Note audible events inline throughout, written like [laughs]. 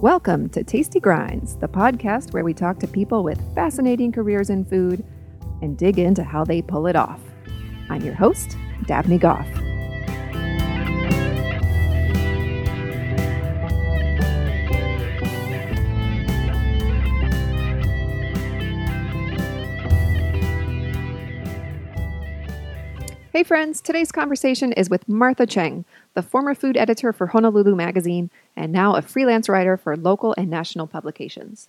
Welcome to Tasty Grinds, the podcast where we talk to people with fascinating careers in food and dig into how they pull it off. I'm your host, Daphne Goff. Friends, today's conversation is with Martha Cheng, the former food editor for Honolulu Magazine and now a freelance writer for local and national publications.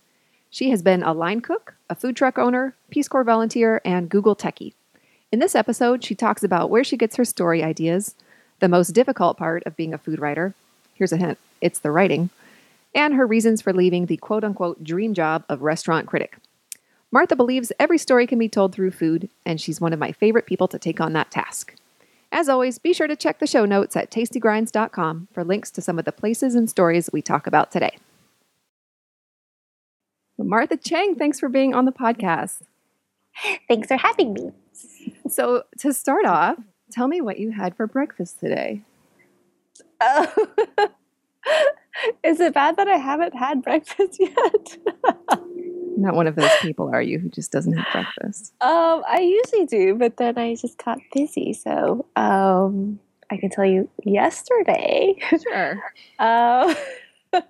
She has been a line cook, a food truck owner, Peace Corps volunteer, and Google techie. In this episode, she talks about where she gets her story ideas, the most difficult part of being a food writer. Here's a hint it's the writing, and her reasons for leaving the quote unquote dream job of restaurant critic. Martha believes every story can be told through food, and she's one of my favorite people to take on that task. As always, be sure to check the show notes at tastygrinds.com for links to some of the places and stories we talk about today. Martha Cheng, thanks for being on the podcast. Thanks for having me. So, to start off, tell me what you had for breakfast today. Oh, [laughs] is it bad that I haven't had breakfast [laughs] yet? [laughs] not one of those people, are you, who just doesn't have breakfast? Um, I usually do, but then I just got busy. So um, I can tell you yesterday. Sure. uh, [laughs]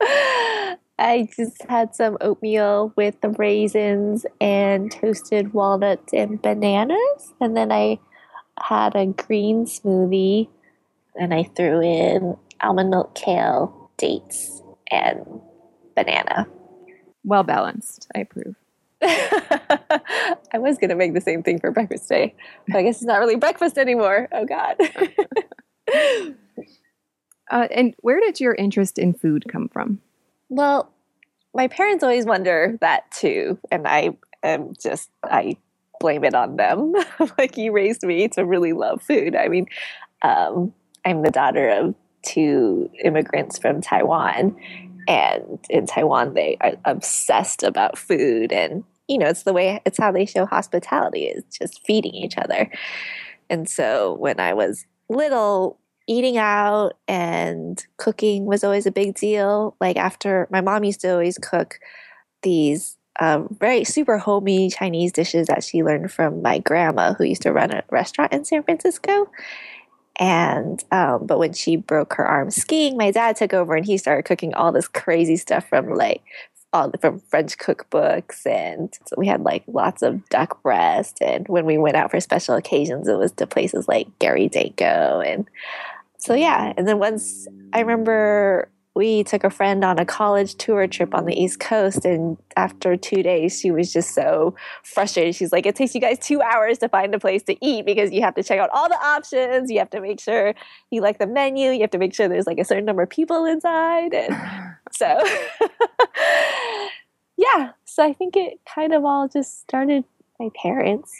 [laughs] I just had some oatmeal with the raisins and toasted walnuts and bananas. And then I had a green smoothie and I threw in almond milk, kale, dates, and banana. Well balanced. I approve. [laughs] I was going to make the same thing for breakfast today, but I guess it's not really breakfast anymore. Oh, God. [laughs] uh, and where did your interest in food come from? Well, my parents always wonder that too. And I am just, I blame it on them. [laughs] like, you raised me to really love food. I mean, um, I'm the daughter of two immigrants from Taiwan and in Taiwan they are obsessed about food and you know it's the way it's how they show hospitality is just feeding each other. And so when I was little eating out and cooking was always a big deal. Like after my mom used to always cook these um, very super homey Chinese dishes that she learned from my grandma who used to run a restaurant in San Francisco and um, but when she broke her arm skiing, my dad took over and he started cooking all this crazy stuff from like all from French cookbooks, and so we had like lots of duck breast. And when we went out for special occasions, it was to places like Gary Danko, and so yeah. And then once I remember we took a friend on a college tour trip on the East Coast, and after two days, she was just so frustrated. She's like, "It takes you guys two hours to find a place to eat because you have to check out all the options. You have to make sure you like the menu. You have to make sure there's like a certain number of people inside." And [sighs] so, [laughs] yeah. So I think it kind of all just started my parents.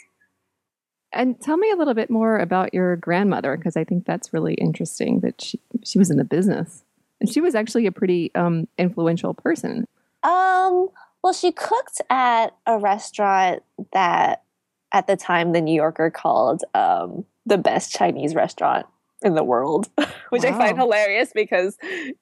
And tell me a little bit more about your grandmother because I think that's really interesting that she she was in the business. And she was actually a pretty um, influential person. Um, well, she cooked at a restaurant that at the time the New Yorker called um, the best Chinese restaurant in the world, [laughs] which wow. I find hilarious because,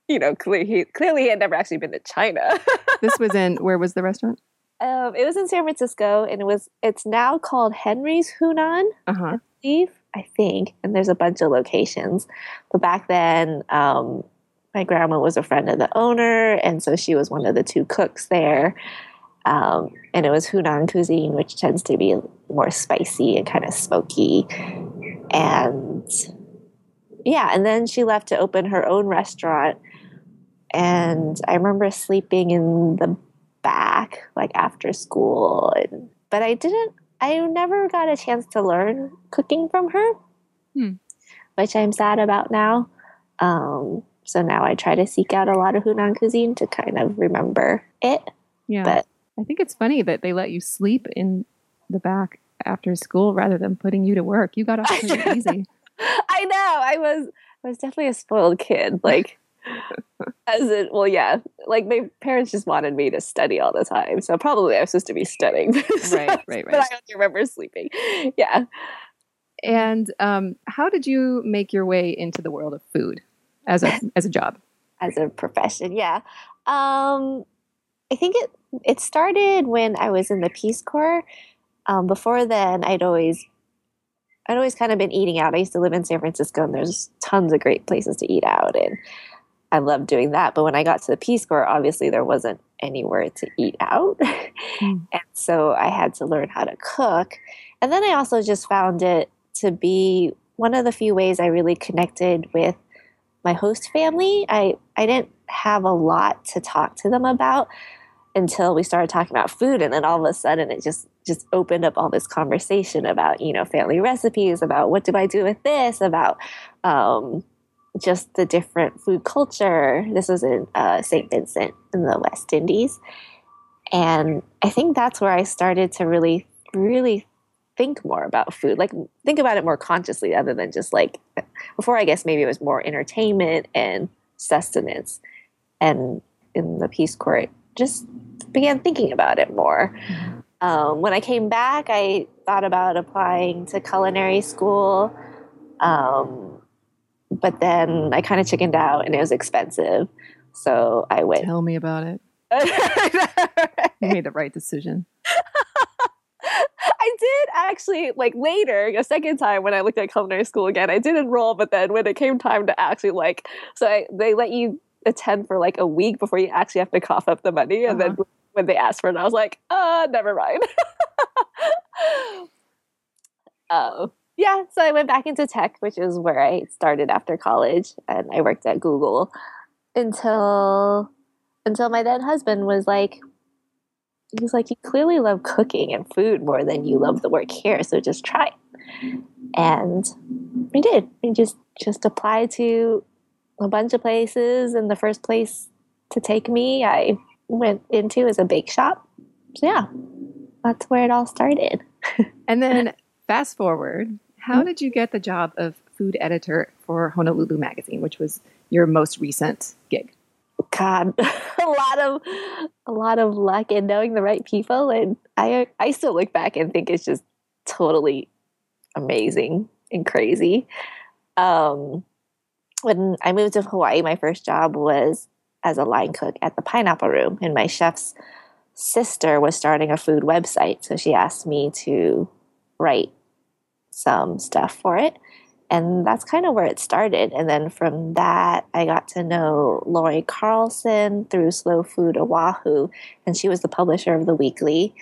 you know, clearly he, clearly he had never actually been to China. [laughs] this was in, where was the restaurant? Um, it was in San Francisco and it was, it's now called Henry's Hunan, uh-huh. I believe, I think. And there's a bunch of locations. But back then, um, my grandma was a friend of the owner, and so she was one of the two cooks there. Um, and it was Hunan cuisine, which tends to be more spicy and kind of smoky. And yeah, and then she left to open her own restaurant. And I remember sleeping in the back, like after school. And, but I didn't, I never got a chance to learn cooking from her, hmm. which I'm sad about now. Um, so now I try to seek out a lot of Hunan cuisine to kind of remember it. Yeah. But I think it's funny that they let you sleep in the back after school rather than putting you to work. You got off [laughs] pretty easy. I know. I was I was definitely a spoiled kid. Like [laughs] as it well, yeah. Like my parents just wanted me to study all the time. So probably I was supposed to be studying. so, [laughs] right, right, right. But I only remember sleeping. Yeah. And um, how did you make your way into the world of food? As a [laughs] as a job as a profession yeah Um, I think it it started when I was in the Peace Corps. Um, before then, I'd always I'd always kind of been eating out. I used to live in San Francisco, and there's tons of great places to eat out, and I loved doing that. But when I got to the Peace Corps, obviously there wasn't anywhere to eat out, [laughs] mm. and so I had to learn how to cook. And then I also just found it to be one of the few ways I really connected with my host family. I I didn't have a lot to talk to them about until we started talking about food and then all of a sudden it just just opened up all this conversation about you know family recipes about what do i do with this about um, just the different food culture this was in uh, st vincent in the west indies and i think that's where i started to really really think more about food like think about it more consciously other than just like before i guess maybe it was more entertainment and sustenance and in the Peace Corps, just began thinking about it more. Mm-hmm. Um, when I came back, I thought about applying to culinary school, um, but then I kind of chickened out, and it was expensive, so I went. Tell me about it. [laughs] you made the right decision. I did actually like later, a second time when I looked at culinary school again, I did enroll, but then when it came time to actually like, so I, they let you attend for like a week before you actually have to cough up the money. And uh-huh. then when they asked for it, I was like, uh, never mind. Oh, [laughs] yeah. So I went back into tech, which is where I started after college, and I worked at Google until until my then husband was like, he was like, you clearly love cooking and food more than you love the work here, so just try. And we did. We just just applied to a bunch of places, and the first place to take me, I went into is a bake shop. So yeah, that's where it all started. [laughs] and then fast forward, how mm-hmm. did you get the job of food editor for Honolulu Magazine, which was your most recent gig? God, [laughs] a lot of a lot of luck and knowing the right people, and I I still look back and think it's just totally amazing and crazy. Um, when I moved to Hawaii, my first job was as a line cook at the Pineapple Room, and my chef's sister was starting a food website, so she asked me to write some stuff for it. And that's kind of where it started. And then from that, I got to know Lori Carlson through Slow Food Oahu, and she was the publisher of the weekly.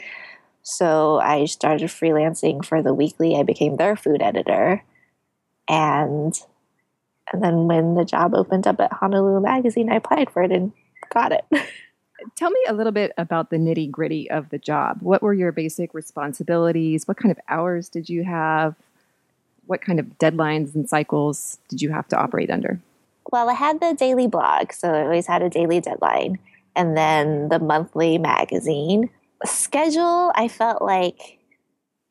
So I started freelancing for the weekly. I became their food editor. And and then when the job opened up at Honolulu Magazine, I applied for it and got it. [laughs] Tell me a little bit about the nitty gritty of the job. What were your basic responsibilities? What kind of hours did you have? What kind of deadlines and cycles did you have to operate under? Well, I had the daily blog, so I always had a daily deadline, and then the monthly magazine. Schedule, I felt like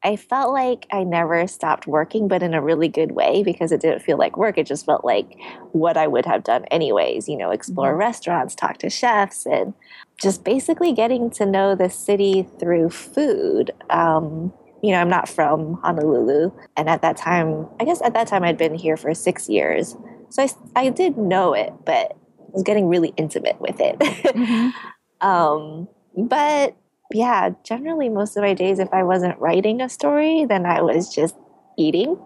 I felt like I never stopped working, but in a really good way because it didn't feel like work. It just felt like what I would have done anyways, you know, explore mm-hmm. restaurants, talk to chefs, and just basically getting to know the city through food. Um, you know, I'm not from Honolulu. And at that time, I guess at that time I'd been here for six years. So I, I did know it, but I was getting really intimate with it. Mm-hmm. [laughs] um, but yeah, generally most of my days, if I wasn't writing a story, then I was just eating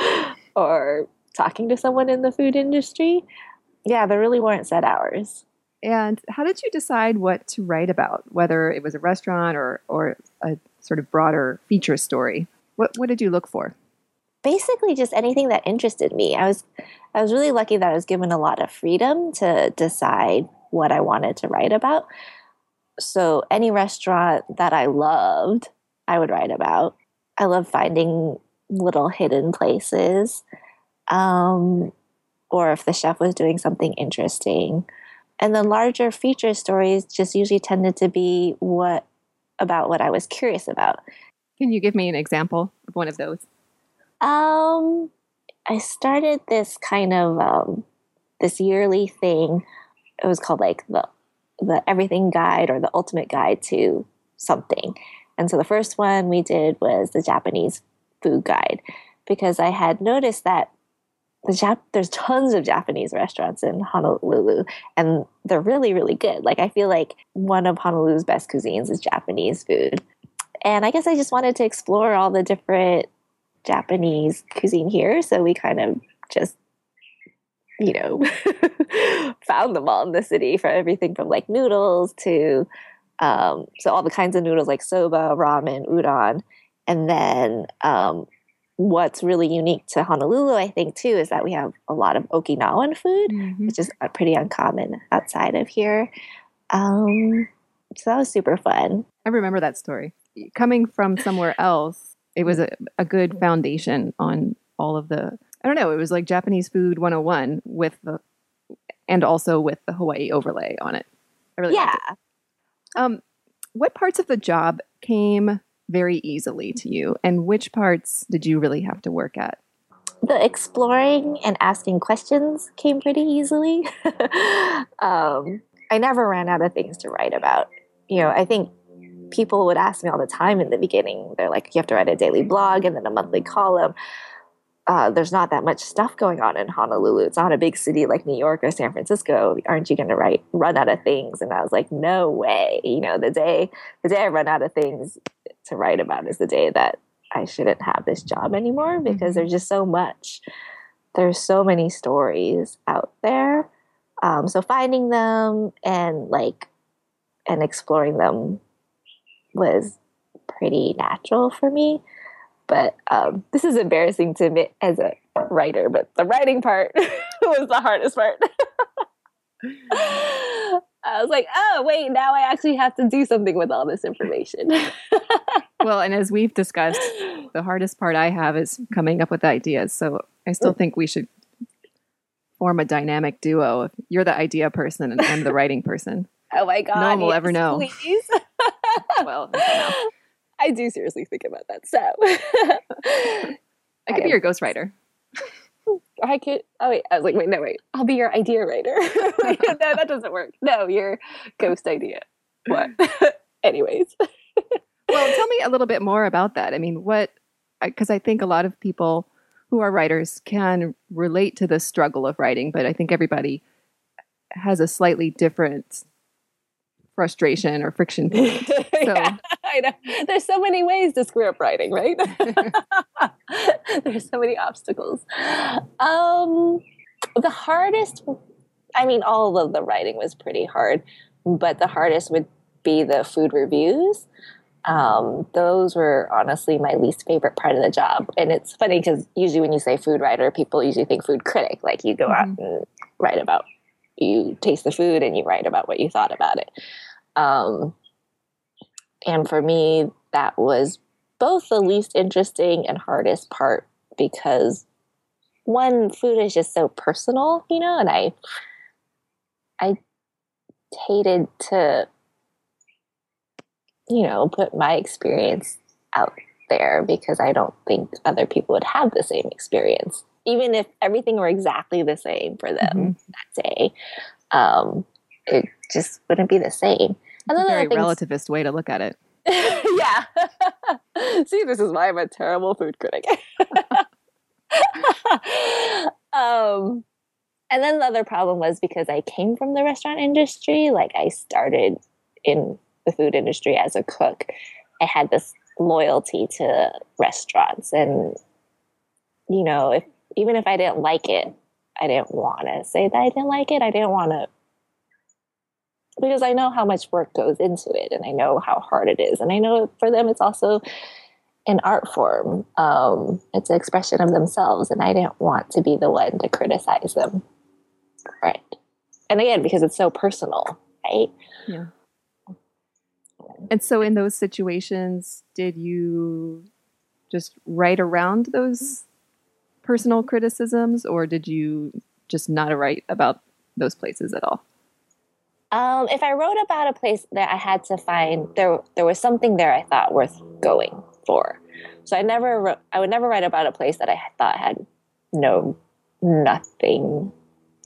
[laughs] or talking to someone in the food industry. Yeah, there really weren't set hours. And how did you decide what to write about, whether it was a restaurant or, or a sort of broader feature story? What, what did you look for? Basically, just anything that interested me. I was, I was really lucky that I was given a lot of freedom to decide what I wanted to write about so any restaurant that I loved, I would write about. I love finding little hidden places. Um, or if the chef was doing something interesting. And the larger feature stories just usually tended to be what about what I was curious about. Can you give me an example of one of those? Um, I started this kind of um, this yearly thing. It was called like the the everything guide or the ultimate guide to something. And so the first one we did was the Japanese food guide because I had noticed that the Jap- there's tons of Japanese restaurants in Honolulu, and they're really, really good. Like I feel like one of Honolulu's best cuisines is Japanese food, and I guess I just wanted to explore all the different Japanese cuisine here. So we kind of just, you know, [laughs] found them all in the city for everything from like noodles to, um, so all the kinds of noodles like soba, ramen, udon. And then um, what's really unique to Honolulu, I think, too, is that we have a lot of Okinawan food, mm-hmm. which is uh, pretty uncommon outside of here. Um, so that was super fun. I remember that story. Coming from somewhere else, it was a, a good foundation on all of the I don't know, it was like Japanese food 101 with the and also with the Hawaii overlay on it. I really yeah. Um, what parts of the job came very easily to you, and which parts did you really have to work at? The exploring and asking questions came pretty easily. [laughs] um, I never ran out of things to write about. You know, I think people would ask me all the time in the beginning. They're like, you have to write a daily blog and then a monthly column. Uh, there's not that much stuff going on in Honolulu. It's not a big city like New York or San Francisco. Aren't you going to write run out of things? And I was like, no way. You know, the day the day I run out of things to write about is the day that I shouldn't have this job anymore because mm-hmm. there's just so much. There's so many stories out there. Um, so finding them and like and exploring them was pretty natural for me. But um, this is embarrassing to admit as a writer, but the writing part [laughs] was the hardest part. [laughs] I was like, oh, wait, now I actually have to do something with all this information. [laughs] well, and as we've discussed, the hardest part I have is coming up with ideas. So I still think we should form a dynamic duo. You're the idea person and I'm the writing person. Oh my God. No one will yes, ever know. Please. [laughs] well, I do seriously think about that. So I could be your ghostwriter. [laughs] I could. Oh wait, I was like, wait, no, wait. I'll be your idea writer. [laughs] no, that doesn't work. No, your ghost idea. What? [laughs] Anyways. [laughs] well, tell me a little bit more about that. I mean, what? Because I think a lot of people who are writers can relate to the struggle of writing, but I think everybody has a slightly different frustration or friction [laughs] point. So. yeah, I know. There's so many ways to screw up writing, right? [laughs] There's so many obstacles. Um, the hardest, I mean, all of the writing was pretty hard, but the hardest would be the food reviews. Um, those were honestly my least favorite part of the job. And it's funny because usually when you say food writer, people usually think food critic, like you go mm-hmm. out and write about you taste the food and you write about what you thought about it. Um, and for me, that was both the least interesting and hardest part because one, food is just so personal, you know, and I, I hated to, you know, put my experience out there because I don't think other people would have the same experience. Even if everything were exactly the same for them mm-hmm. that day, um, it just wouldn't be the same. That's a very things, relativist way to look at it. [laughs] yeah. [laughs] See, this is why I'm a terrible food critic. [laughs] um, and then the other problem was because I came from the restaurant industry, like I started in the food industry as a cook. I had this loyalty to restaurants and you know, if even if I didn't like it, I didn't want to say that I didn't like it. I didn't want to because I know how much work goes into it and I know how hard it is. And I know for them, it's also an art form. Um, it's an expression of themselves. And I didn't want to be the one to criticize them. Right. And again, because it's so personal, right? Yeah. And so, in those situations, did you just write around those personal criticisms, or did you just not write about those places at all? Um, if I wrote about a place that I had to find there, there was something there I thought worth going for. So I never, wrote, I would never write about a place that I thought had no, nothing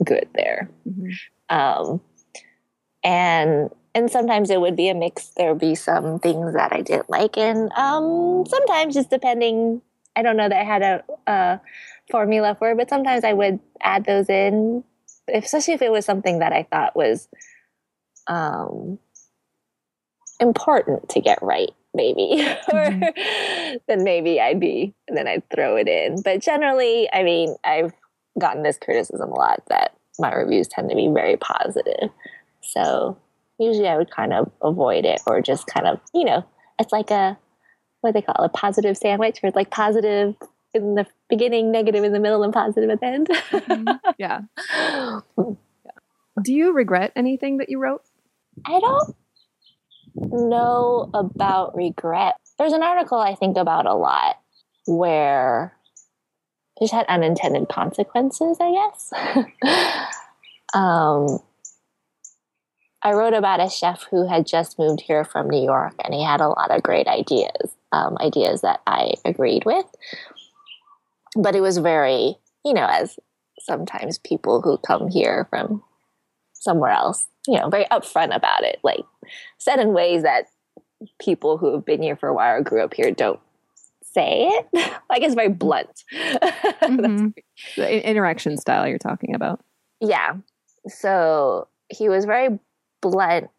good there. Mm-hmm. Um, and and sometimes it would be a mix. There would be some things that I didn't like, and um, sometimes just depending. I don't know that I had a, a formula for it, but sometimes I would add those in, especially if it was something that I thought was um, important to get right, maybe. [laughs] mm-hmm. or then maybe I'd be, and then I'd throw it in. But generally, I mean, I've gotten this criticism a lot that my reviews tend to be very positive. So usually I would kind of avoid it or just kind of, you know, it's like a, what they call it, a positive sandwich where it's like positive in the beginning, negative in the middle, and positive at the end. mm-hmm. Yeah. [laughs] Do you regret anything that you wrote? I don't know about regret. There's an article I think about a lot where it just had unintended consequences, I guess. [laughs] um, I wrote about a chef who had just moved here from New York and he had a lot of great ideas, um, ideas that I agreed with. But it was very, you know, as sometimes people who come here from somewhere else, you know, very upfront about it, like said in ways that people who have been here for a while or grew up here don't say it. [laughs] like it's very blunt. [laughs] mm-hmm. the interaction style you're talking about. Yeah. So he was very blunt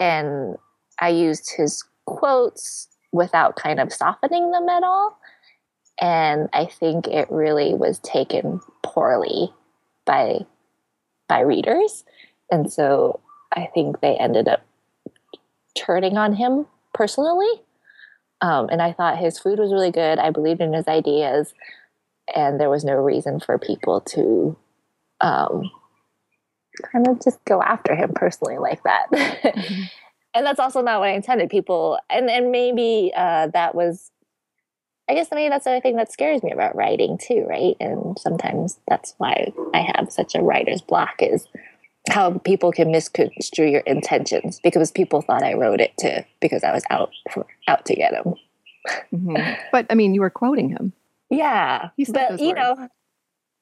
and I used his quotes without kind of softening them at all. And I think it really was taken poorly by by readers. And so I think they ended up turning on him personally. Um, and I thought his food was really good. I believed in his ideas, and there was no reason for people to um, kind of just go after him personally like that. [laughs] Mm-hmm. and that's also not what I intended. People, and and maybe uh, that was, I guess maybe that's the other thing that scares me about writing too, right? And sometimes that's why I have such a writer's block is how people can misconstrue your intentions because people thought I wrote it to because I was out for, out to get him. Mm-hmm. But I mean, you were quoting him. Yeah, but you words. know,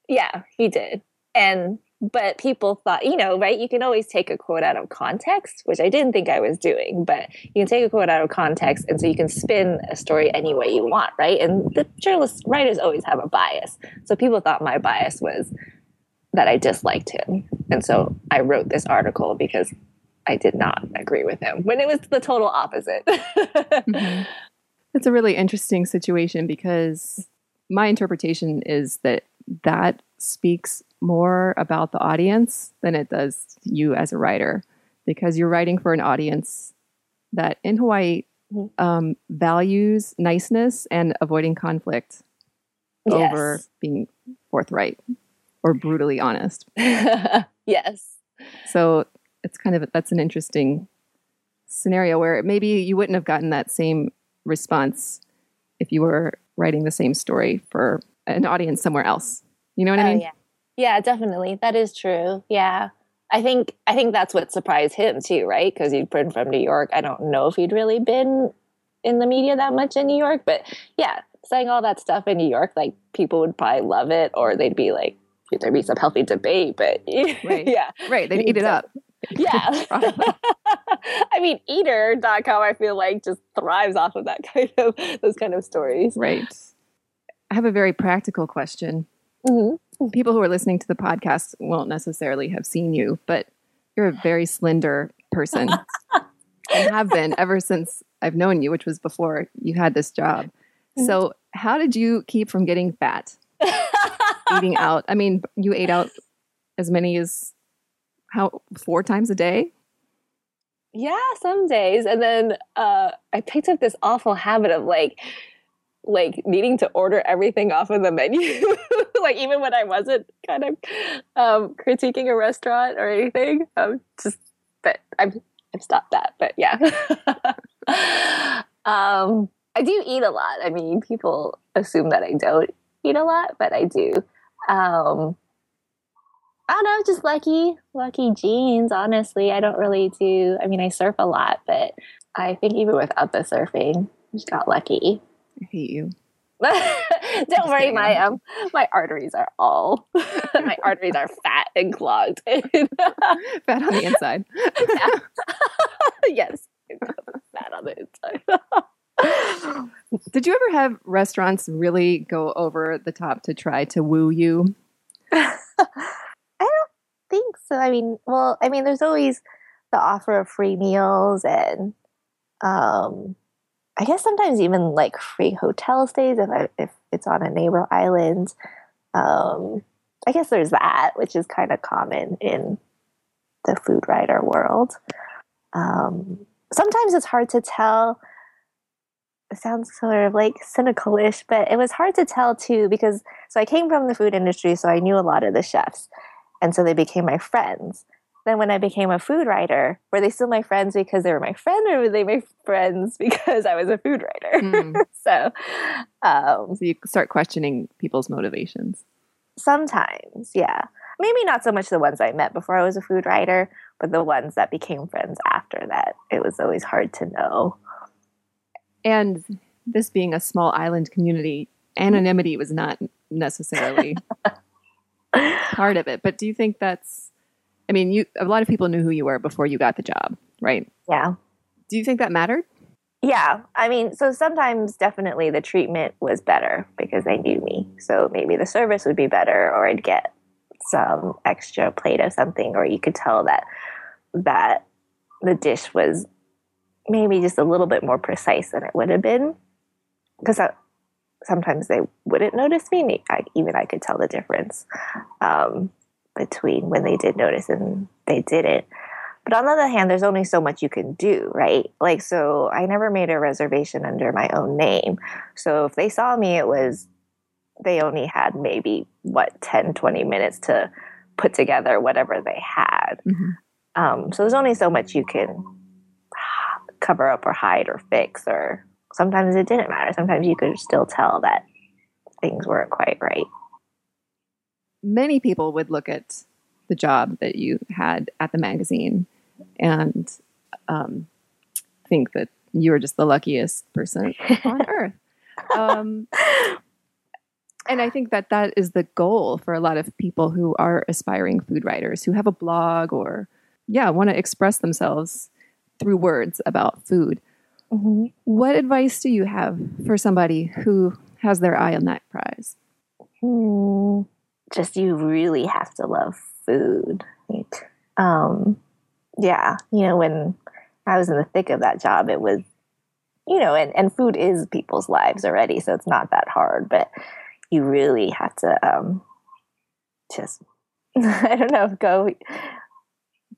yeah, he did, and but people thought, you know, right? You can always take a quote out of context, which I didn't think I was doing, but you can take a quote out of context, and so you can spin a story any way you want, right? And the journalists, writers always have a bias, so people thought my bias was that I disliked him. And so I wrote this article because I did not agree with him when it was the total opposite. [laughs] mm-hmm. It's a really interesting situation because my interpretation is that that speaks more about the audience than it does you as a writer because you're writing for an audience that in Hawaii mm-hmm. um, values niceness and avoiding conflict yes. over being forthright or brutally honest. [laughs] yes. So it's kind of that's an interesting scenario where maybe you wouldn't have gotten that same response if you were writing the same story for an audience somewhere else. You know what oh, I mean? Yeah. Yeah, definitely. That is true. Yeah. I think I think that's what surprised him too, right? Because he'd been from New York. I don't know if he'd really been in the media that much in New York, but yeah, saying all that stuff in New York, like people would probably love it, or they'd be like, there'd be some healthy debate, but [laughs] right. yeah. Right. They'd eat it up. [laughs] Yeah. [laughs] I mean, eater.com, I feel like just thrives off of that kind of, those kind of stories. Right. I have a very practical question. Mm-hmm. People who are listening to the podcast won't necessarily have seen you, but you're a very slender person and have been ever since I've known you, which was before you had this job. Mm-hmm. So, how did you keep from getting fat? Eating out. I mean, you ate out as many as how four times a day? Yeah, some days. And then uh, I picked up this awful habit of like like needing to order everything off of the menu. [laughs] like even when I wasn't kind of um, critiquing a restaurant or anything. Um, just but I've I've stopped that. But yeah. [laughs] um, I do eat a lot. I mean, people assume that I don't eat a lot, but I do. Um, I don't know, just lucky, lucky genes. Honestly, I don't really do. I mean, I surf a lot, but I think even without the surfing, I just got lucky. I hate you. [laughs] don't worry, my um, my arteries are all [laughs] my arteries are fat and clogged. [laughs] fat on the inside. yes, fat on the inside. Did you ever have restaurants really go over the top to try to woo you? [laughs] I don't think so. I mean, well, I mean, there's always the offer of free meals and um I guess sometimes even like free hotel stays if I, if it's on a neighbor island. Um, I guess there's that, which is kind of common in the food writer world. Um, sometimes it's hard to tell. Sounds sort of like cynical-ish, but it was hard to tell too because so I came from the food industry, so I knew a lot of the chefs, and so they became my friends then when I became a food writer, were they still my friends because they were my friend, or were they my friends [laughs] because I was a food writer? Mm. [laughs] so, um, so you start questioning people's motivations. Sometimes, yeah. Maybe not so much the ones I met before I was a food writer, but the ones that became friends after that. It was always hard to know. And this being a small island community, anonymity was not necessarily [laughs] part of it. But do you think that's I mean, you a lot of people knew who you were before you got the job, right? Yeah. Do you think that mattered? Yeah. I mean, so sometimes definitely the treatment was better because they knew me. So maybe the service would be better or I'd get some extra plate of something or you could tell that that the dish was maybe just a little bit more precise than it would have been because sometimes they wouldn't notice me. I, even I could tell the difference. Um, between when they did notice and they didn't. But on the other hand, there's only so much you can do, right? Like, so I never made a reservation under my own name. So if they saw me, it was, they only had maybe, what, 10, 20 minutes to put together whatever they had. Mm-hmm. Um, so there's only so much you can cover up or hide or fix, or sometimes it didn't matter. Sometimes you could still tell that things weren't quite right many people would look at the job that you had at the magazine and um, think that you were just the luckiest person on [laughs] earth. Um, and I think that that is the goal for a lot of people who are aspiring food writers who have a blog or, yeah, want to express themselves through words about food. Mm-hmm. What advice do you have for somebody who has their eye on that prize? Hmm just you really have to love food. Um, yeah, you know, when I was in the thick of that job, it was, you know, and, and food is people's lives already, so it's not that hard, but you really have to um, just, [laughs] I don't know, go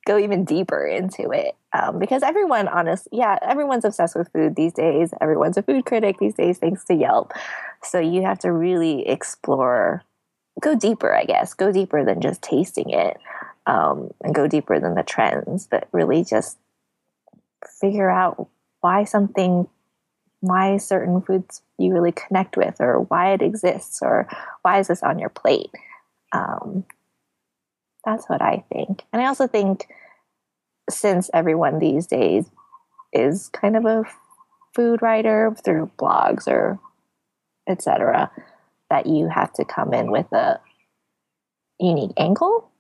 go even deeper into it um, because everyone honest yeah everyone's obsessed with food these days. Everyone's a food critic these days thanks to yelp. So you have to really explore go deeper, I guess, go deeper than just tasting it, um, and go deeper than the trends, but really just figure out why something, why certain foods you really connect with, or why it exists, or why is this on your plate. Um, that's what I think, and I also think since everyone these days is kind of a food writer through blogs or etc that you have to come in with a unique angle.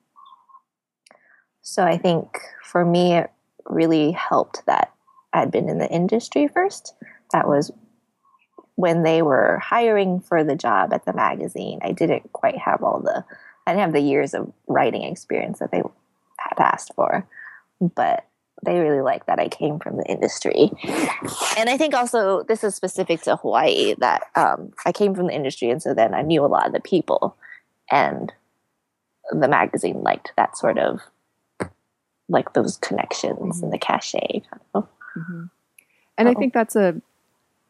So I think for me, it really helped that I'd been in the industry first. That was when they were hiring for the job at the magazine. I didn't quite have all the, I didn't have the years of writing experience that they had asked for. But they really like that I came from the industry. And I think also this is specific to Hawaii that um, I came from the industry, and so then I knew a lot of the people, and the magazine liked that sort of like those connections mm-hmm. and the cachet. Mm-hmm. And I think that's a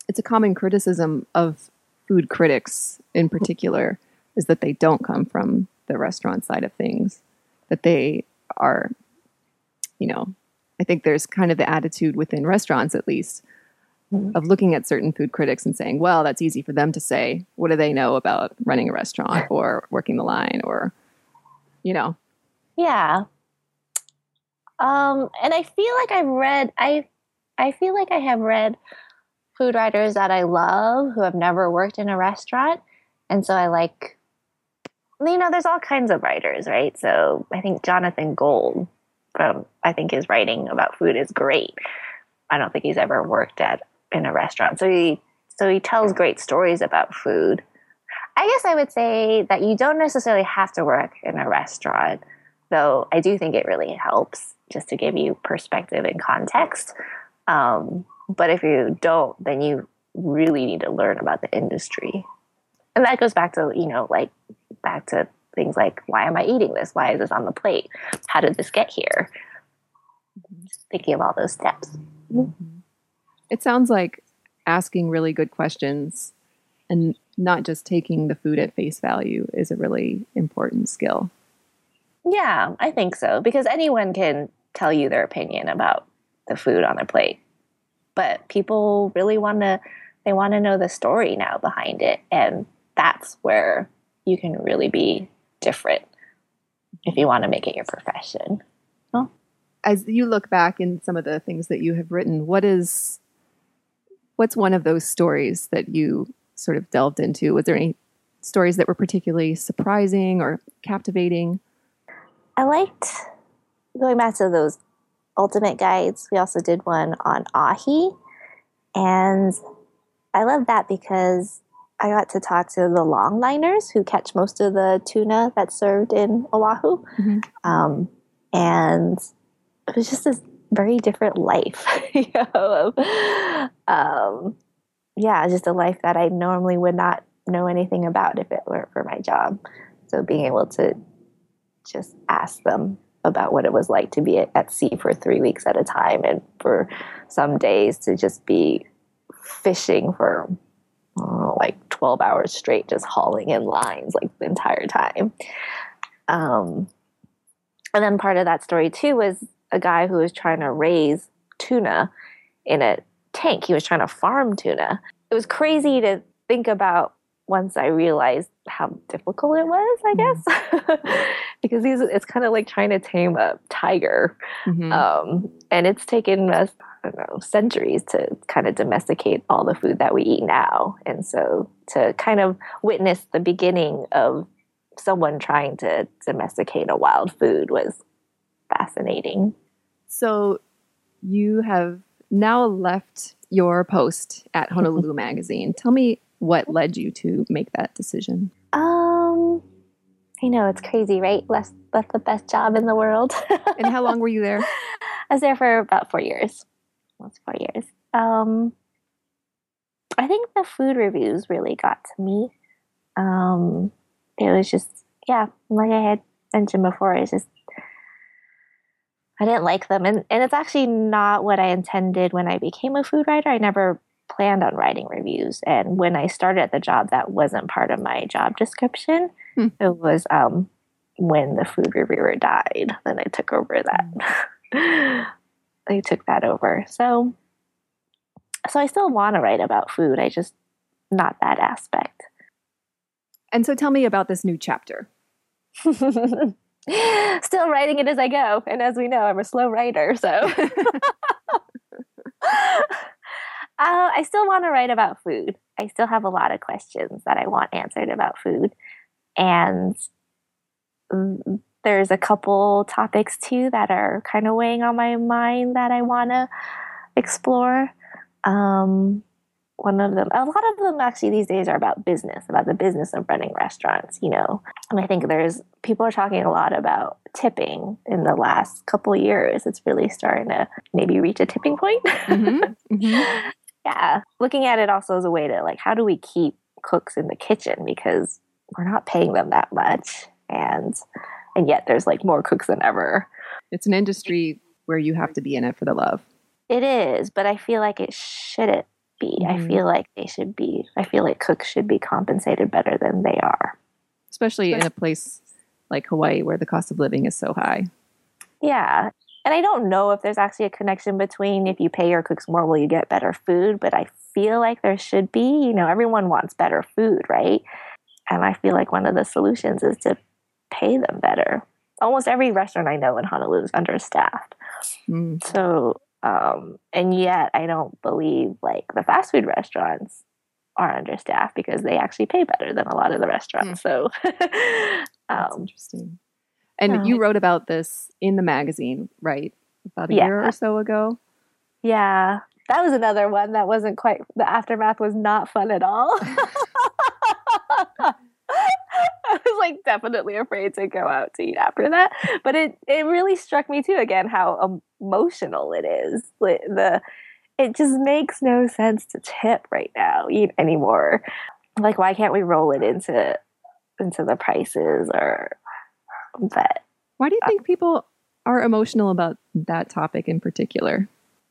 it's a common criticism of food critics in particular is that they don't come from the restaurant side of things, that they are, you know, I think there's kind of the attitude within restaurants, at least, mm-hmm. of looking at certain food critics and saying, well, that's easy for them to say. What do they know about running a restaurant or working the line or, you know? Yeah. Um, and I feel like I've read, I, I feel like I have read food writers that I love who have never worked in a restaurant. And so I like, you know, there's all kinds of writers, right? So I think Jonathan Gold um, I think his writing about food is great. I don't think he's ever worked at in a restaurant, so he So he tells great stories about food. I guess I would say that you don't necessarily have to work in a restaurant, though I do think it really helps just to give you perspective and context. Um, but if you don't, then you really need to learn about the industry. And that goes back to, you know, like back to things like why am I eating this? Why is this on the plate? How did this get here? Just thinking of all those steps. Mm-hmm. It sounds like asking really good questions and not just taking the food at face value is a really important skill. Yeah, I think so because anyone can tell you their opinion about the food on their plate. But people really want to they want to know the story now behind it and that's where you can really be different if you want to make it your profession. As you look back in some of the things that you have written, what is what's one of those stories that you sort of delved into? Was there any stories that were particularly surprising or captivating? I liked going back to those ultimate guides. We also did one on ahi, and I love that because I got to talk to the longliners who catch most of the tuna that's served in Oahu. Mm-hmm. Um, and it was just this very different life, [laughs] you know. Um, yeah, just a life that I normally would not know anything about if it weren't for my job. So being able to just ask them about what it was like to be at sea for three weeks at a time and for some days to just be fishing for 12 hours straight just hauling in lines like the entire time. Um, and then part of that story too was a guy who was trying to raise tuna in a tank. He was trying to farm tuna. It was crazy to think about once I realized how difficult it was, I mm-hmm. guess, [laughs] because these, it's kind of like trying to tame a tiger. Mm-hmm. Um, and it's taken us don't know, centuries to kind of domesticate all the food that we eat now. And so to kind of witness the beginning of someone trying to domesticate a wild food was fascinating. So you have now left your post at Honolulu Magazine. Tell me what led you to make that decision. Um, I know it's crazy, right? Left left the best job in the world. and how long were you there? [laughs] I was there for about four years almost four years. Um, I think the food reviews really got to me. Um, it was just, yeah, like I had mentioned before, it's just, I didn't like them. And, and it's actually not what I intended when I became a food writer. I never planned on writing reviews. And when I started at the job, that wasn't part of my job description. Hmm. It was um, when the food reviewer died, then I took over that. [laughs] They took that over. So so I still want to write about food. I just not that aspect. And so tell me about this new chapter. [laughs] still writing it as I go. And as we know, I'm a slow writer, so [laughs] uh, I still want to write about food. I still have a lot of questions that I want answered about food. And there's a couple topics too that are kind of weighing on my mind that I want to explore. Um, one of them, a lot of them actually these days are about business, about the business of running restaurants, you know. And I think there's people are talking a lot about tipping in the last couple years. It's really starting to maybe reach a tipping point. Mm-hmm. Mm-hmm. [laughs] yeah. Looking at it also as a way to like, how do we keep cooks in the kitchen? Because we're not paying them that much. And and yet there's like more cooks than ever. It's an industry where you have to be in it for the love. It is, but I feel like it shouldn't be. Mm-hmm. I feel like they should be. I feel like cooks should be compensated better than they are. Especially in a place like Hawaii where the cost of living is so high. Yeah. And I don't know if there's actually a connection between if you pay your cooks more, will you get better food? But I feel like there should be. You know, everyone wants better food, right? And I feel like one of the solutions is to pay them better. Almost every restaurant I know in Honolulu is understaffed. Mm. So, um, and yet I don't believe like the fast food restaurants are understaffed because they actually pay better than a lot of the restaurants. Mm. So, [laughs] um, interesting. And uh, you wrote about this in the magazine, right? About a yeah. year or so ago. Yeah. that was another one that wasn't quite the aftermath was not fun at all. [laughs] [laughs] Was like definitely afraid to go out to eat after that, but it it really struck me too again how emotional it is. The it just makes no sense to tip right now eat anymore. Like why can't we roll it into into the prices or but why do you think people are emotional about that topic in particular?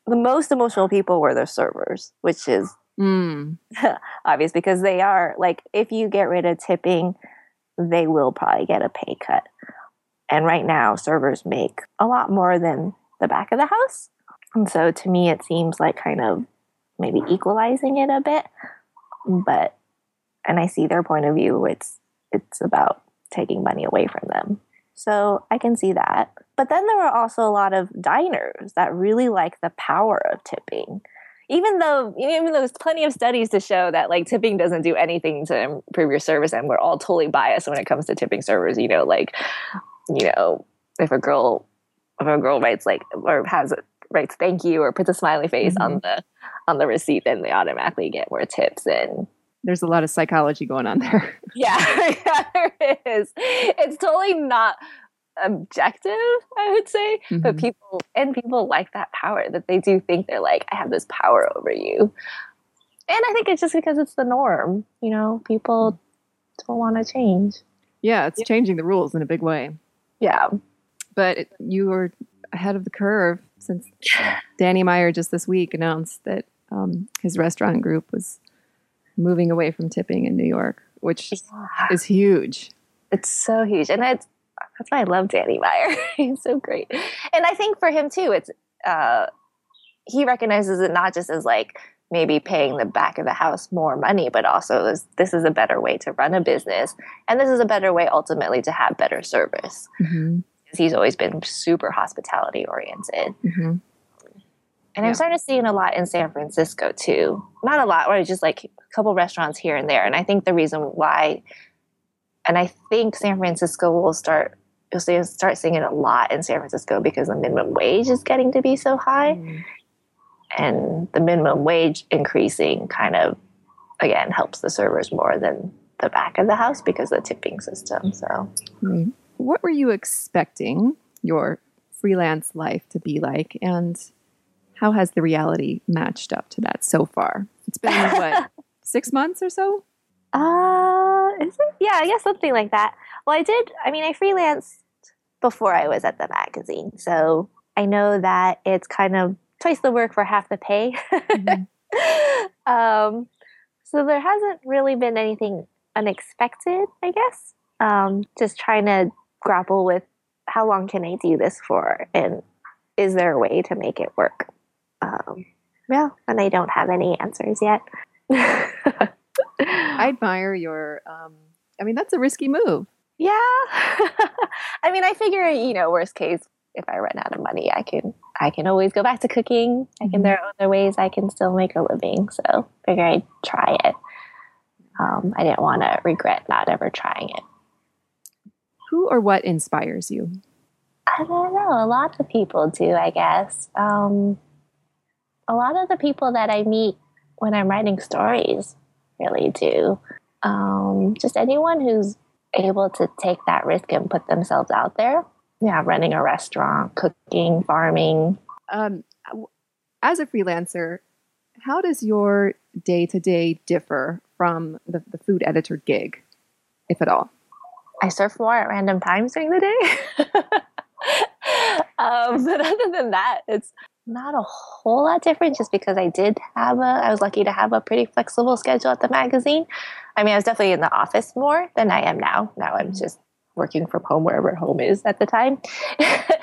The most emotional people were the servers, which is mm. [laughs] obvious because they are like if you get rid of tipping they will probably get a pay cut. And right now, servers make a lot more than the back of the house. And so to me, it seems like kind of maybe equalizing it a bit. But, and I see their point of view, it's, it's about taking money away from them. So I can see that. But then there were also a lot of diners that really like the power of tipping even though even though there's plenty of studies to show that like tipping doesn't do anything to improve your service and we're all totally biased when it comes to tipping servers you know like you know if a girl if a girl writes like or has writes thank you or puts a smiley face mm-hmm. on the on the receipt then they automatically get more tips and there's a lot of psychology going on there yeah, yeah [laughs] there is it's totally not objective, I would say. Mm-hmm. But people and people like that power that they do think they're like, I have this power over you. And I think it's just because it's the norm. You know, people don't want to change. Yeah, it's changing the rules in a big way. Yeah. But it, you were ahead of the curve since [sighs] Danny Meyer just this week announced that um, his restaurant group was moving away from tipping in New York, which yeah. is huge. It's so huge. And it's that's why I love Danny Meyer. [laughs] He's so great. And I think for him too, it's uh, he recognizes it not just as like maybe paying the back of the house more money, but also this, this is a better way to run a business, and this is a better way ultimately to have better service. Mm-hmm. He's always been super hospitality oriented. Mm-hmm. And yeah. I'm starting to see it a lot in San Francisco too. Not a lot, or just like a couple restaurants here and there. And I think the reason why and I think San Francisco will start you'll see start seeing it a lot in San Francisco because the minimum wage is getting to be so high. Mm. And the minimum wage increasing kind of again helps the servers more than the back of the house because of the tipping system. So mm. what were you expecting your freelance life to be like and how has the reality matched up to that so far? It's been what, [laughs] six months or so? Uh, is it? Yeah, I guess something like that. Well, I did. I mean, I freelanced before I was at the magazine, so I know that it's kind of twice the work for half the pay. Mm-hmm. [laughs] um, so there hasn't really been anything unexpected, I guess. Um, just trying to grapple with how long can I do this for, and is there a way to make it work? Um, well, and I don't have any answers yet. [laughs] [laughs] I admire your. Um, I mean, that's a risky move. Yeah. [laughs] I mean, I figure, you know, worst case, if I run out of money, I can I can always go back to cooking. I can mm-hmm. there are other ways I can still make a living. So figure I'd try it. Um, I didn't want to regret not ever trying it. Who or what inspires you? I don't know. A lot of people do, I guess. Um, a lot of the people that I meet when I'm writing stories really do. Um, just anyone who's able to take that risk and put themselves out there. Yeah, running a restaurant, cooking, farming. Um, as a freelancer, how does your day to day differ from the, the food editor gig, if at all? I surf more at random times during the day. [laughs] um, but other than that, it's not a whole lot different just because I did have a, I was lucky to have a pretty flexible schedule at the magazine. I mean, I was definitely in the office more than I am now. Now I'm mm-hmm. just working from home wherever home is at the time.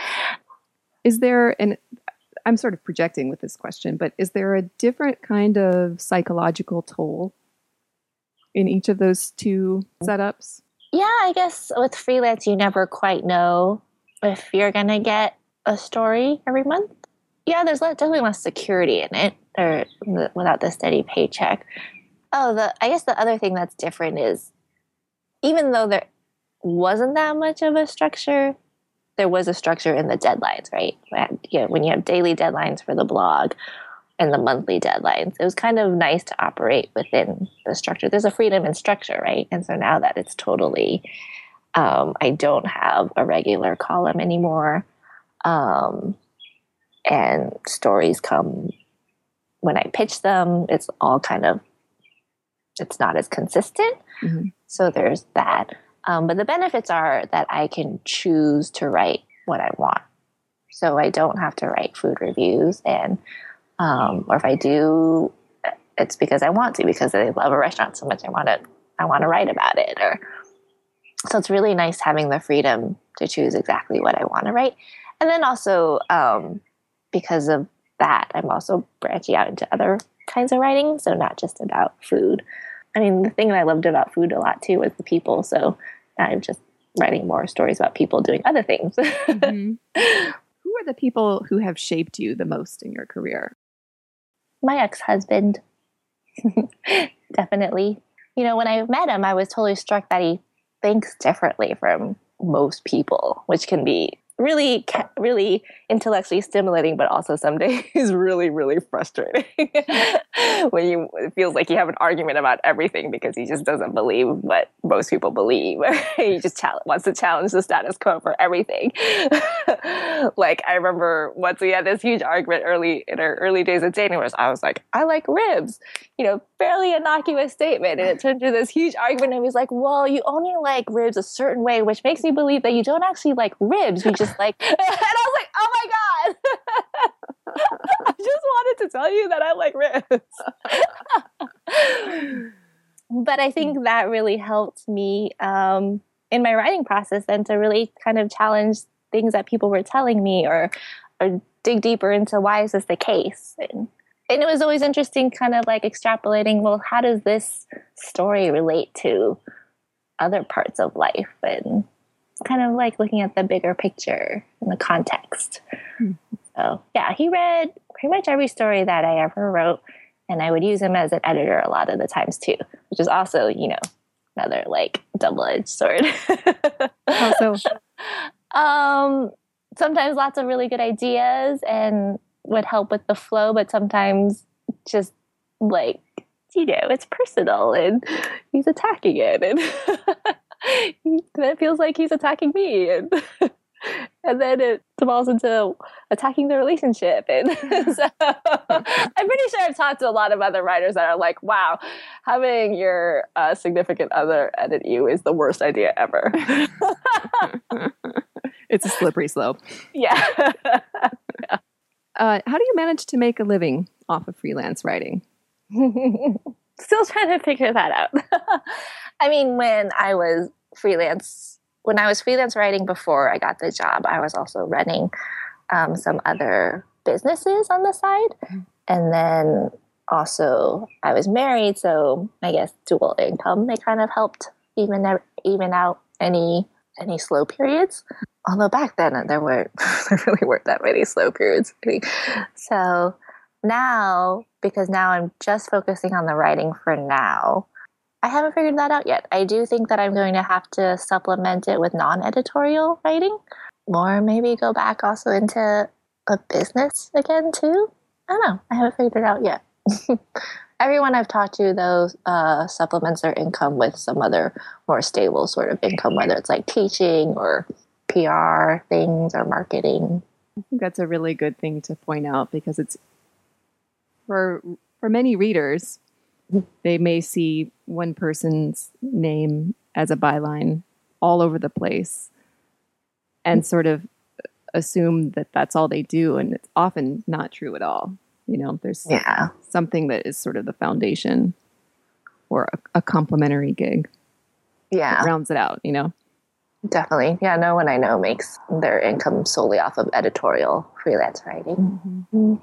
[laughs] is there an, I'm sort of projecting with this question, but is there a different kind of psychological toll in each of those two setups? Yeah, I guess with freelance, you never quite know if you're going to get a story every month yeah, there's definitely less security in it, or without the steady paycheck. Oh, the I guess the other thing that's different is even though there wasn't that much of a structure, there was a structure in the deadlines, right? When, you know, when you have daily deadlines for the blog, and the monthly deadlines. It was kind of nice to operate within the structure. There's a freedom in structure, right? And so now that it's totally, um, I don't have a regular column anymore. Um, and stories come when I pitch them, it's all kind of, it's not as consistent. Mm-hmm. So there's that. Um, but the benefits are that I can choose to write what I want. So I don't have to write food reviews and um, or if I do, it's because I want to because I love a restaurant so much. I want to I want to write about it. Or so it's really nice having the freedom to choose exactly what I want to write. And then also um, because of that, I'm also branching out into other kinds of writing. So not just about food. I mean, the thing that I loved about food a lot too was the people. So now I'm just writing more stories about people doing other things. mm-hmm. [laughs] Who are the people who have shaped you the most in your career? my ex husband. [laughs] Definitely. You know, when I met him, I was totally struck that he thinks differently from most people, which can be really, really intellectually stimulating, but also some [laughs] days really, really frustrating [laughs] when you it feels like you have an argument about everything because he just doesn't believe what most people believe. [laughs] he just wants to challenge the status quo for everything. like I remember once we had this huge argument early in our early days of dating, where I was like, I like ribs, you know, fairly innocuous statement, and it turned into this huge argument. And he was like, Well, you only like ribs a certain way, which makes me believe that you don't actually like ribs. You just like, [laughs] and I was like, oh my God. [laughs] I just wanted to tell you that I like ribs. [laughs] but I think that really helped me um, in my writing process and to really kind of challenge things that people were telling me or, or dig deeper into why is this the case. And, and it was always interesting kind of like extrapolating, well, how does this story relate to other parts of life? And kind of like looking at the bigger picture and the context. Mm-hmm. So, yeah, he read pretty much every story that I ever wrote, and I would use him as an editor a lot of the times too, which is also, you know, another like double edged sword. also, [laughs] um, sometimes lots of really good ideas and would help with the flow, but sometimes just like you know, it's personal and he's attacking it and [laughs] then it feels like he's attacking me and [laughs] and then it devolves into attacking the relationship and [laughs] so i'm pretty sure i've talked to a lot of other writers that are like wow having your uh, significant other edit you is the worst idea ever it's a slippery slope yeah, yeah. Uh, how do you manage to make a living off of freelance writing [laughs] still trying to figure that out [laughs] I mean, when I was freelance, when I was freelance writing before I got the job, I was also running um, some other businesses on the side. Mm-hmm. And then also I was married, so I guess dual income, they kind of helped even even out any any slow periods. Although back then there weren't [laughs] there really weren't that many slow periods. So now, because now I'm just focusing on the writing for now, I haven't figured that out yet. I do think that I'm going to have to supplement it with non editorial writing, or maybe go back also into a business again, too. I don't know. I haven't figured it out yet. [laughs] Everyone I've talked to, though, uh, supplements their income with some other more stable sort of income, whether it's like teaching or PR things or marketing. I think that's a really good thing to point out because it's for for many readers, mm-hmm. they may see one person's name as a byline all over the place and mm-hmm. sort of uh, assume that that's all they do and it's often not true at all you know there's yeah. something that is sort of the foundation or a, a complementary gig yeah rounds it out you know definitely yeah no one i know makes their income solely off of editorial freelance writing mm-hmm.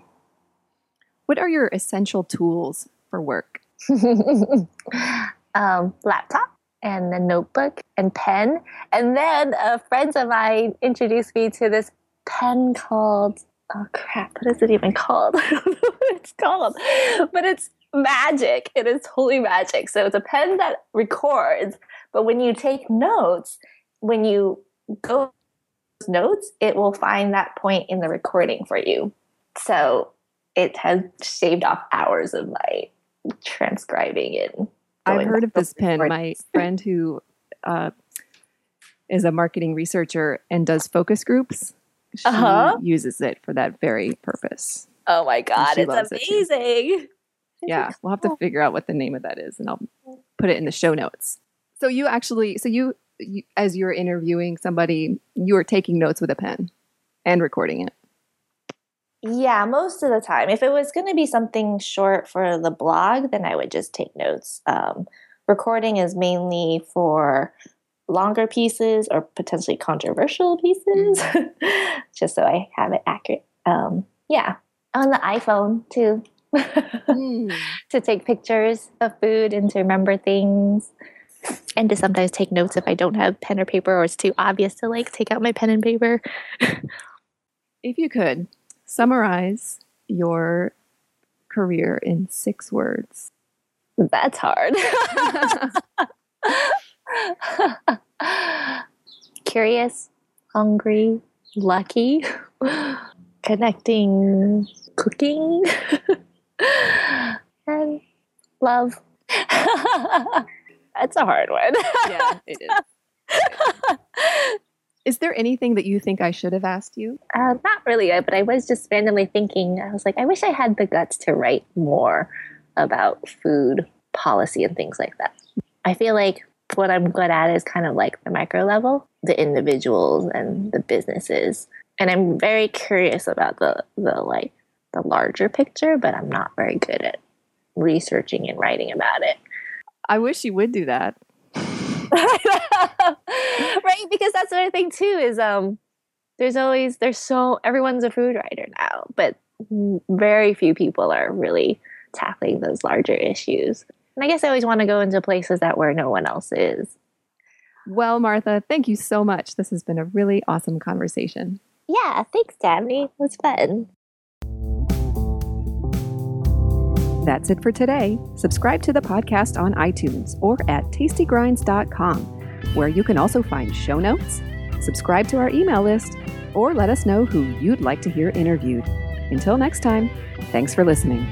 what are your essential tools for work [laughs] um, laptop and a notebook and pen. And then uh, friends of mine introduced me to this pen called, oh crap, what is it even called? [laughs] I don't know what it's called, but it's magic. It is totally magic. So it's a pen that records, but when you take notes, when you go notes, it will find that point in the recording for you. So it has shaved off hours of my transcribing and I've heard of this pen. My [laughs] friend who uh, is a marketing researcher and does focus groups, she uh-huh. uses it for that very purpose. Oh my god, it's amazing! It yeah, we'll have to [laughs] figure out what the name of that is, and I'll put it in the show notes. So you actually, so you, you as you're interviewing somebody, you are taking notes with a pen and recording it. Yeah, most of the time. If it was going to be something short for the blog, then I would just take notes. Um, recording is mainly for longer pieces or potentially controversial pieces, mm. [laughs] just so I have it accurate. Um, yeah, on the iPhone too. [laughs] mm. To take pictures of food and to remember things. And to sometimes take notes if I don't have pen or paper or it's too obvious to like take out my pen and paper. [laughs] if you could, Summarize your career in six words. That's hard. [laughs] Curious, hungry, lucky, [laughs] connecting, cooking, [laughs] and love. That's a hard one. yeah, it is. Is there anything that you think I should have asked you? Uh, not really, but I was just randomly thinking. I was like, I wish I had the guts to write more about food policy and things like that. I feel like what I'm good at is kind of like the micro level, the individuals and the businesses. And I'm very curious about the, the like the larger picture, but I'm not very good at researching and writing about it. I wish you would do that. [laughs] right? Because that's the other thing too is um there's always there's so everyone's a food writer now, but very few people are really tackling those larger issues. And I guess I always want to go into places that where no one else is. Well, Martha, thank you so much. This has been a really awesome conversation. Yeah, thanks, Dabney. It was fun. That's it for today. Subscribe to the podcast on iTunes or at tastygrinds.com, where you can also find show notes, subscribe to our email list, or let us know who you'd like to hear interviewed. Until next time, thanks for listening.